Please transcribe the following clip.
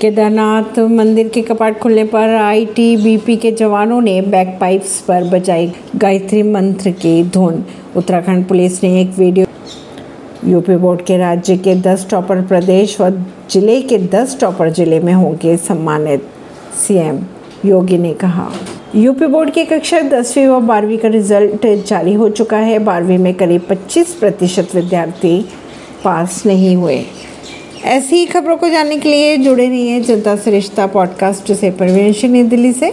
केदारनाथ मंदिर के कपाट खुलने पर आईटीबीपी के जवानों ने बैक पाइप्स पर बजाई गायत्री मंत्र की धुन। उत्तराखंड पुलिस ने एक वीडियो यूपी बोर्ड के राज्य के 10 टॉपर प्रदेश व ज़िले के 10 टॉपर ज़िले में होंगे सम्मानित। सीएम योगी ने कहा, यूपी बोर्ड की कक्षा दसवीं व बारहवीं का रिज़ल्ट जारी हो चुका है। बारहवीं में करीब 25 प्रतिशत विद्यार्थी पास नहीं हुए। ऐसी ही खबरों को जानने के लिए जुड़े रहिए जनता सरिश्ता रिश्ता पॉडकास्ट से परवीन दिल्ली से।